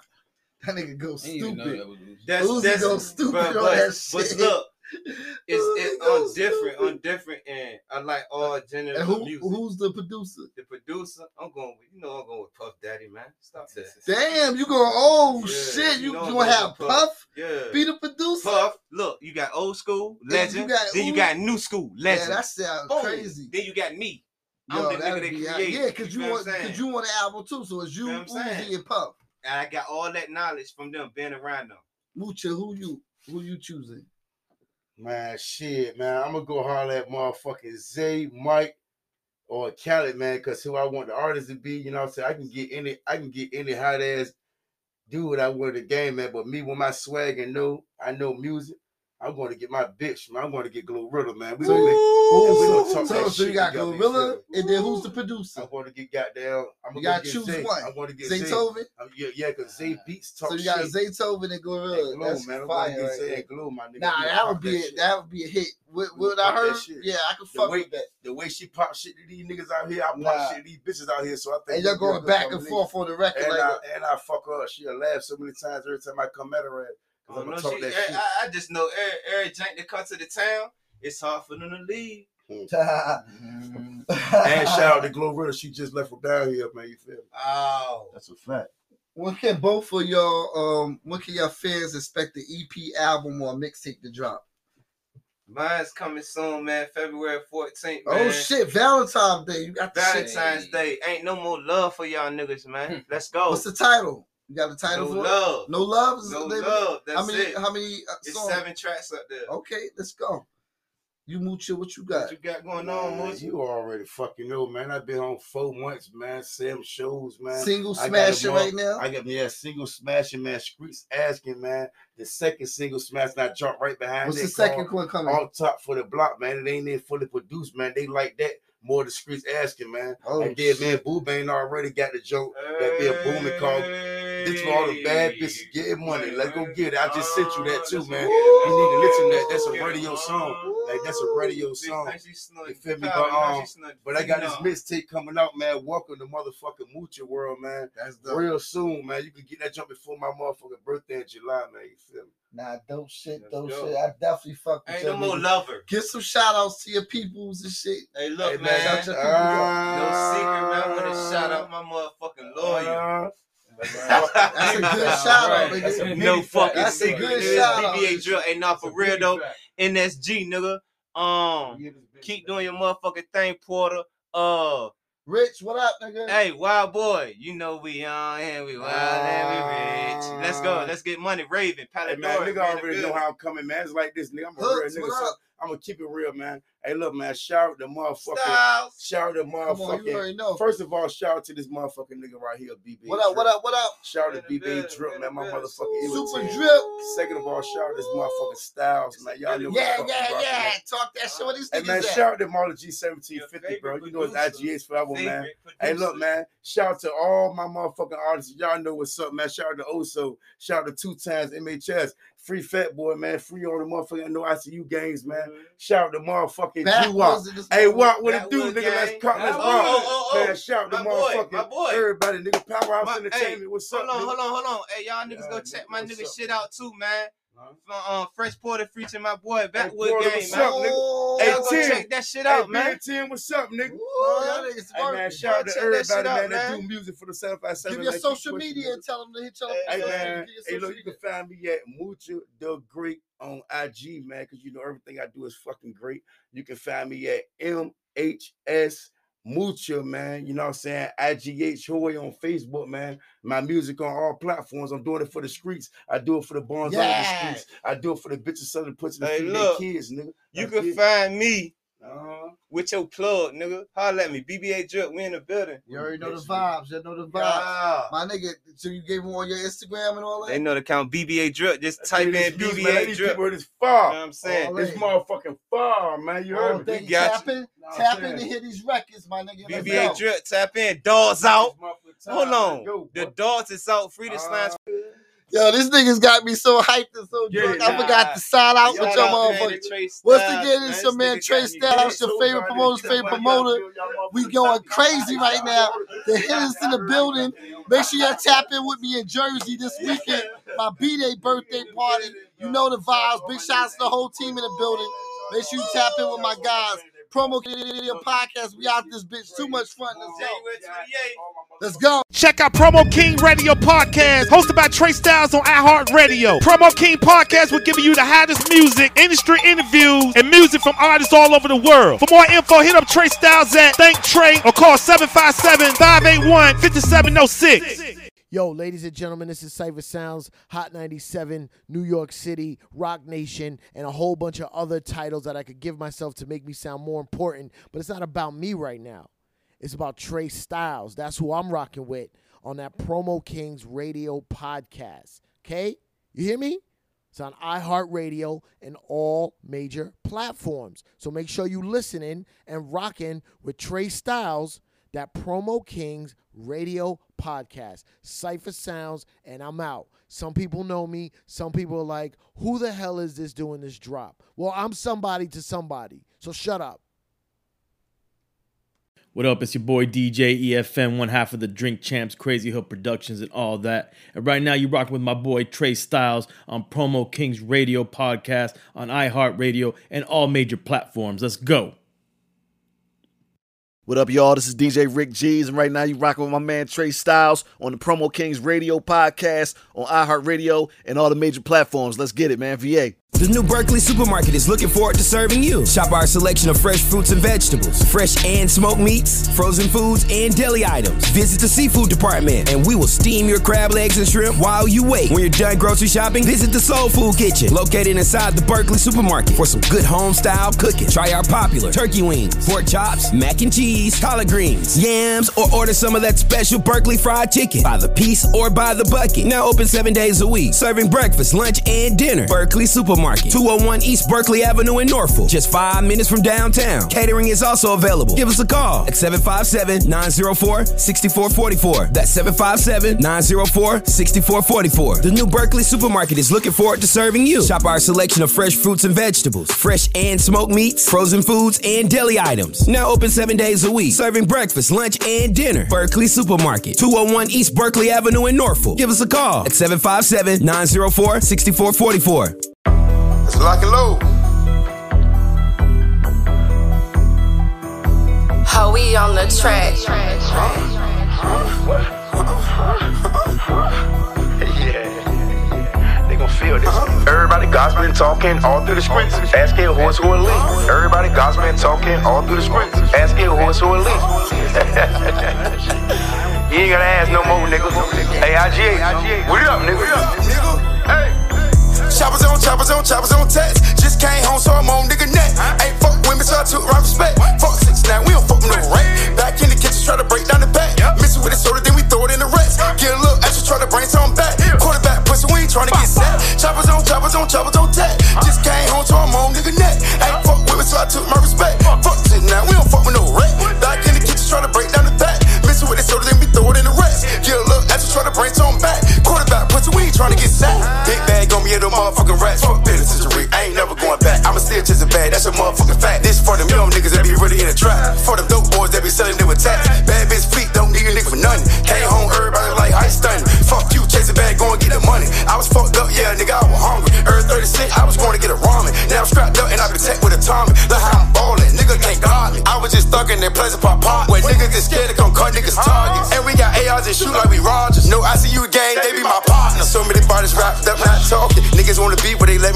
That nigga go I didn't even know stupid. that was Uzi. That's Uzi that's go stupid bruh, on but, that but shit. look, it's Uzi it's go on different, on different, and I like all genres And of who, music. who's the producer? the producer? I'm going with you know I'm going with Puff Daddy, man. Stop that. Damn, you going? Oh Yeah, shit, you you, know gonna have Puff, Puff. Yeah. be the producer? Puff, look, you got old school Then you legend, got then you got new school Yeah, legend. that sounds Boom. crazy. Then you got me. I'm the nigga that'd that be out- created. yeah, cause you, feel want, what cause you want an album too. So it's you, Feel what Uzi, and Puff. And I got all that knowledge from them being around them. Muxha, who you, who you choosing? Man, shit, man. I'm gonna go holler at motherfucking Zay, Mike, or Khaled, man, because who I want the artist to be, you know what I'm saying? I can get any, I can get any hot ass dude I want the game, man. But me with my swag and know I know music, I'm going to get my bitch, man. I'm going to get Glorilla, man. We gonna, Ooh, we gonna talk so, so you got together, you Gorilla, and then who's the producer? I'm going to get goddamn. I'm You gonna gotta get choose Zay. one. I'm going to get Zay. Zaytoven. I'm- yeah, yeah, because Zay ah. beats talk So you got shit. Zaytoven and Gorilla. And Glue, That's man. I'm fire. going to get right Zay there. and Glue, my nigga. Nah, that would pop be a, shit. that would be a hit. What, what I that heard, shit. yeah, I could fuck way- with that. the way she pop shit to these niggas out here, I pop Nah. shit to these bitches out here. So I think And y'all we real going back and forth on the record And I and I fuck her. up. She'll laugh so many times every time I come at her. At, Oh, Cause I'm gonna talk that eh, shit. I- I just know every, every jank that comes to the town, it's hard for them to leave. and shout out to Glorilla. She just left from down here, man. You feel me? Oh, That's a fact. when can both of y'all um when can your fans expect the EP album or mixtape to drop? mine's coming soon, man. February 14th, man. Oh shit, Valentine's Day. You got the shit. Valentine's Day. Ain't no more love for y'all niggas, man. Let's go. What's the title? You got the title no for love. it? No love? Is No the name love. That's how many it. how many uh, It's songs? seven tracks up there. Okay, let's go. You Muxha, what you got? What you got going on, Man, you already fucking know, man. I've been on four months, man. Seven shows, man. Single I smashing right now. I got yeah, a single smashing, man. Streets asking, man. The second single smash, and I jump right behind What's that the second called one coming? on top for the block, man. It ain't even fully produced, man. They like that. More of the streets asking, man. Oh, and then, man, Boo Bang already got the joke that be a booming call. This for all the bad bitches getting money. Let's go get it. I just sent you that too, man. You need to listen to that. That's a radio song. Like that's a radio song. You feel me? But um, but I got this mixtape coming out, man. Welcome to motherfucking Muxha World, man. That's. Real soon, man. You can get that jump before my motherfucking birthday in July, man. You feel me? Nah, dope shit, Let's dope go. shit. I definitely fuck with Ain't you. no more lover. Get some shout outs to your peoples and shit. Hey, look, Hey, man. man, shout your no secret, man. I want to shout out my motherfucking lawyer. uh, That's a good shout out, That's a no fucking That's a good nigga. shout out. BBA drill. Hey, not for real though. NSG, nigga. Um, keep doing your motherfucking thing, Porter. Uh, Rich, what up, nigga? hey, wild boy, you know we on and we wild and we rich. Let's go. Ah. Let's get money. Raven, Hey Palador. man, nigga already know how I'm coming, man. It's like this, nigga. I'm a real nigga, what so up? I'm gonna keep it real, man. Hey, look, man. Shout out the motherfucker. Styles. Shout out the Come on, motherfucking. First of all, shout out to this motherfucking nigga right here, BB. What up, what up, what up? Shout out to BB building, Drip, man. My the motherfucking Super imitation. drip. Second of all, shout out to this motherfucking Styles, man. Y'all know what Yeah, the fuck yeah, I'm yeah. man. Talk that shit. What these Hey niggas man, at? shout out to Marlon G1750, bro. favorite You know it's producer. IGH forever, man. Favorite Hey, look, man. Shout out to all my motherfucking artists. Y'all know what's up, man. Shout out to Oso. Shout out to two times MHS. Free Fat Boy, man. Free on the motherfucking no ICU games, man. Mm-hmm. Shout out to motherfucking Back G Wop. was in this Hey, motherfucker. what what it do, was nigga? Let's gang. cut, That let's rock. oh, oh, oh. Man, shout out to My boy, motherfucking my boy. everybody, nigga. Powerhouse My- Entertainment. hey, what's up, Hold on, nigga? hold on, hold on. Hey, y'all niggas Yeah, go nigga, check my nigga up? shit out too, man. Huh? From um, Fresh Porter featuring my boy Backwood Porter, Game, what's man. up, nigga? Oh, Hey, Tim. check that shit Hey, out, man. Big Ten, what's up, nigga? Ooh, y'all niggas Hey man, shout out to Check that shit out, man, that do music for the 757. Give your man. Keep social pushing, media and tell them to hit y'all. Hey, Hey man, hey look, you can find me at Muxha the Great on IG, man, because you know everything I do is fucking great. You can find me at MHS Muxha, man. You know what I'm saying? IGH Hoy on Facebook, man. My music on all platforms. I'm doing it for the streets. I do it for the bonds on the streets. I do it for the bitches selling pussy to Hey, their look, kids, nigga. You can find me Uh-huh. with your plug, nigga. Holla at me. BBA Drip, we in the building. You already know the vibes. You know the vibes. Yeah. My nigga, so you gave him on your Instagram and all that? They know the count BBA Drip. Just type in This music, man, BBA these Drip. people You is know far. what I'm saying? All This Hey. motherfucking far, man. You heard me. day. We got tap in, Know what tap in to hear these records, my nigga. Let's BBA go. Drip, tap in. Dogs out. This motherfucking time, Hold on. Go, The dogs is out. Free the Uh, slime. Yo, this nigga's got me so hyped and so Yeah, drunk. I forgot to sign out with your motherfuckers. Once again, man. it's your man Trey Styles, your favorite promoter's favorite promoter. We going crazy right now. The hitters in the building. Make sure y'all tap in with me in Jersey this weekend. My B-Day birthday party. You know the vibes. Big shouts to the whole team in the building. Make sure you tap in with my guys. Promo Podcast. We out this bitch. Too much fun. Let's go. Let's go. Check out Promo King Radio Podcast, hosted by Trey Styles on iHeartRadio. Promo King Podcast will give you the hottest music, industry interviews, and music from artists all over the world. For more info, hit up Trey Styles at Thank Trey or call 757-581-5706. Yo, ladies and gentlemen, this is Cipha Sounds, Hot 97, New York City, Roc Nation, and a whole bunch of other titles that I could give myself to make me sound more important. But it's not about me right now. It's about Trey Styles. That's who I'm rocking with on that Promo Kings radio podcast. Okay? You hear me? It's on iHeartRadio and all major platforms. So make sure you listening and rocking with Trey Styles, that Promo Kings radio podcast. Cipha Sounds, and I'm out. Some people know me. Some people are like, who the hell is this doing this drop? Well, I'm somebody to somebody. So shut up. What up? It's your boy DJ EFN, one half of the Drink Champs, Crazy Hood Productions, and all that. And right now, you're rocking with my boy Trey Styles on Promo Kings Radio Podcast on iHeartRadio and all major platforms. Let's go. What up, y'all? This is DJ Rick G's, and right now you rocking with my man Trey Styles on the Promo Kings Radio podcast on iHeartRadio and all the major platforms. Let's get it, man. VA. The new Berkeley supermarket is looking forward to serving you. Shop our selection of fresh fruits and vegetables, fresh and smoked meats, frozen foods, and deli items. Visit the seafood department and we will steam your crab legs and shrimp while you wait. When you're done grocery shopping, visit the Soul Food Kitchen, located inside the Berkeley supermarket for some good home style cooking. Try our popular turkey wings, pork chops, mac and cheese, collard greens, yams, or order some of that special Berkeley fried chicken by the piece or by the bucket. Now open seven days a week, serving breakfast, lunch, and dinner. Berkeley Supermarket. Supermarket, 201 East Berkeley Avenue in Norfolk, just five minutes from downtown. Catering is also available. Give us a call at 757 904 6444. That's 757 904 6444. The new Berkeley Supermarket is looking forward to serving you. Shop our selection of fresh fruits and vegetables, fresh and smoked meats, frozen foods, and deli items. Now open seven days a week, serving breakfast, lunch, and dinner. Berkeley Supermarket, 201 East Berkeley Avenue in Norfolk. Give us a call at 757 904 6444. Let's lock and load. How we on the track. yeah. They gon' feel this. Everybody gossiping, talking all through the streets. Asking who's who elite. Everybody gossiping, talking all through the streets. Asking who's who elite. you ain't gotta ask no more, nigga. Hey, IGA, what up, nigga? Choppers on choppers on choppers on text. Just came home, so I'm on nigga neck. Ain't fuck women, so I took right respect. Fuck six now, we don't fuck with no rank.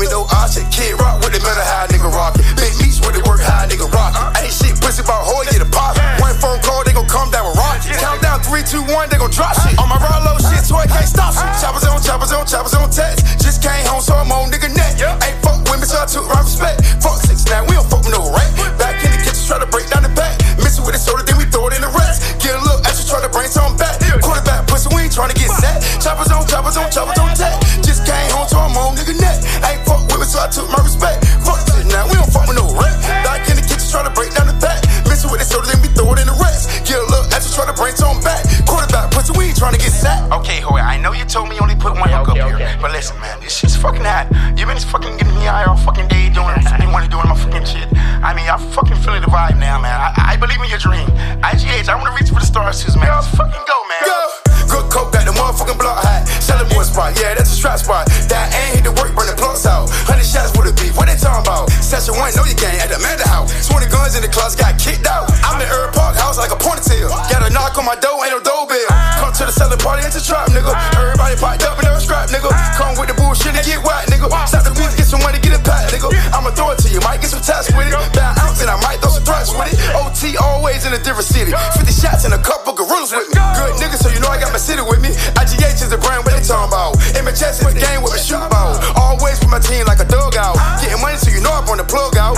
Be little extra, try to bring something back. Quarterback pussy, we ain't trying to get set. Okay, Hoy, I know you told me you only put one hook up here, but listen, man, this shit's fucking hot. You been fucking getting me high all fucking day doing fucking wanna doing my fucking shit. I mean, I'm fucking feeling the vibe now, man. I, I believe in your dream. IGH, I wanna reach for the stars, too, man. Let's fucking go, man. Go. Good coke, got the motherfucking block hot. Selling boy spot, yeah, that's a strap spot. That ain't hit the work, burn the plugs out. Hundred shots with a beef, what they talking about? Session one, know you gang at the Manda house. 20 guns in the closet, got kicked out. I'm in Earl Park house like a ponytail. Got knock on my door, ain't no doorbell. Come to the selling party, it's a trap, nigga. Everybody packed up and they're scrap, nigga. Come with the bullshit and get whacked, nigga. Stop the beat, get some money, get it packed, nigga. I'ma throw it to you, might get some tats with it. Buy an ounce and I might throw some threats with it. OT always in a different city. 50 shots and a couple gorillas with me. Good nigga, so you know I got my city with me. IGH is the brand, what they talking about? MHS is the game with a shoot ball. Always with my team like a dugout. Getting money so you know I'm on the plug out.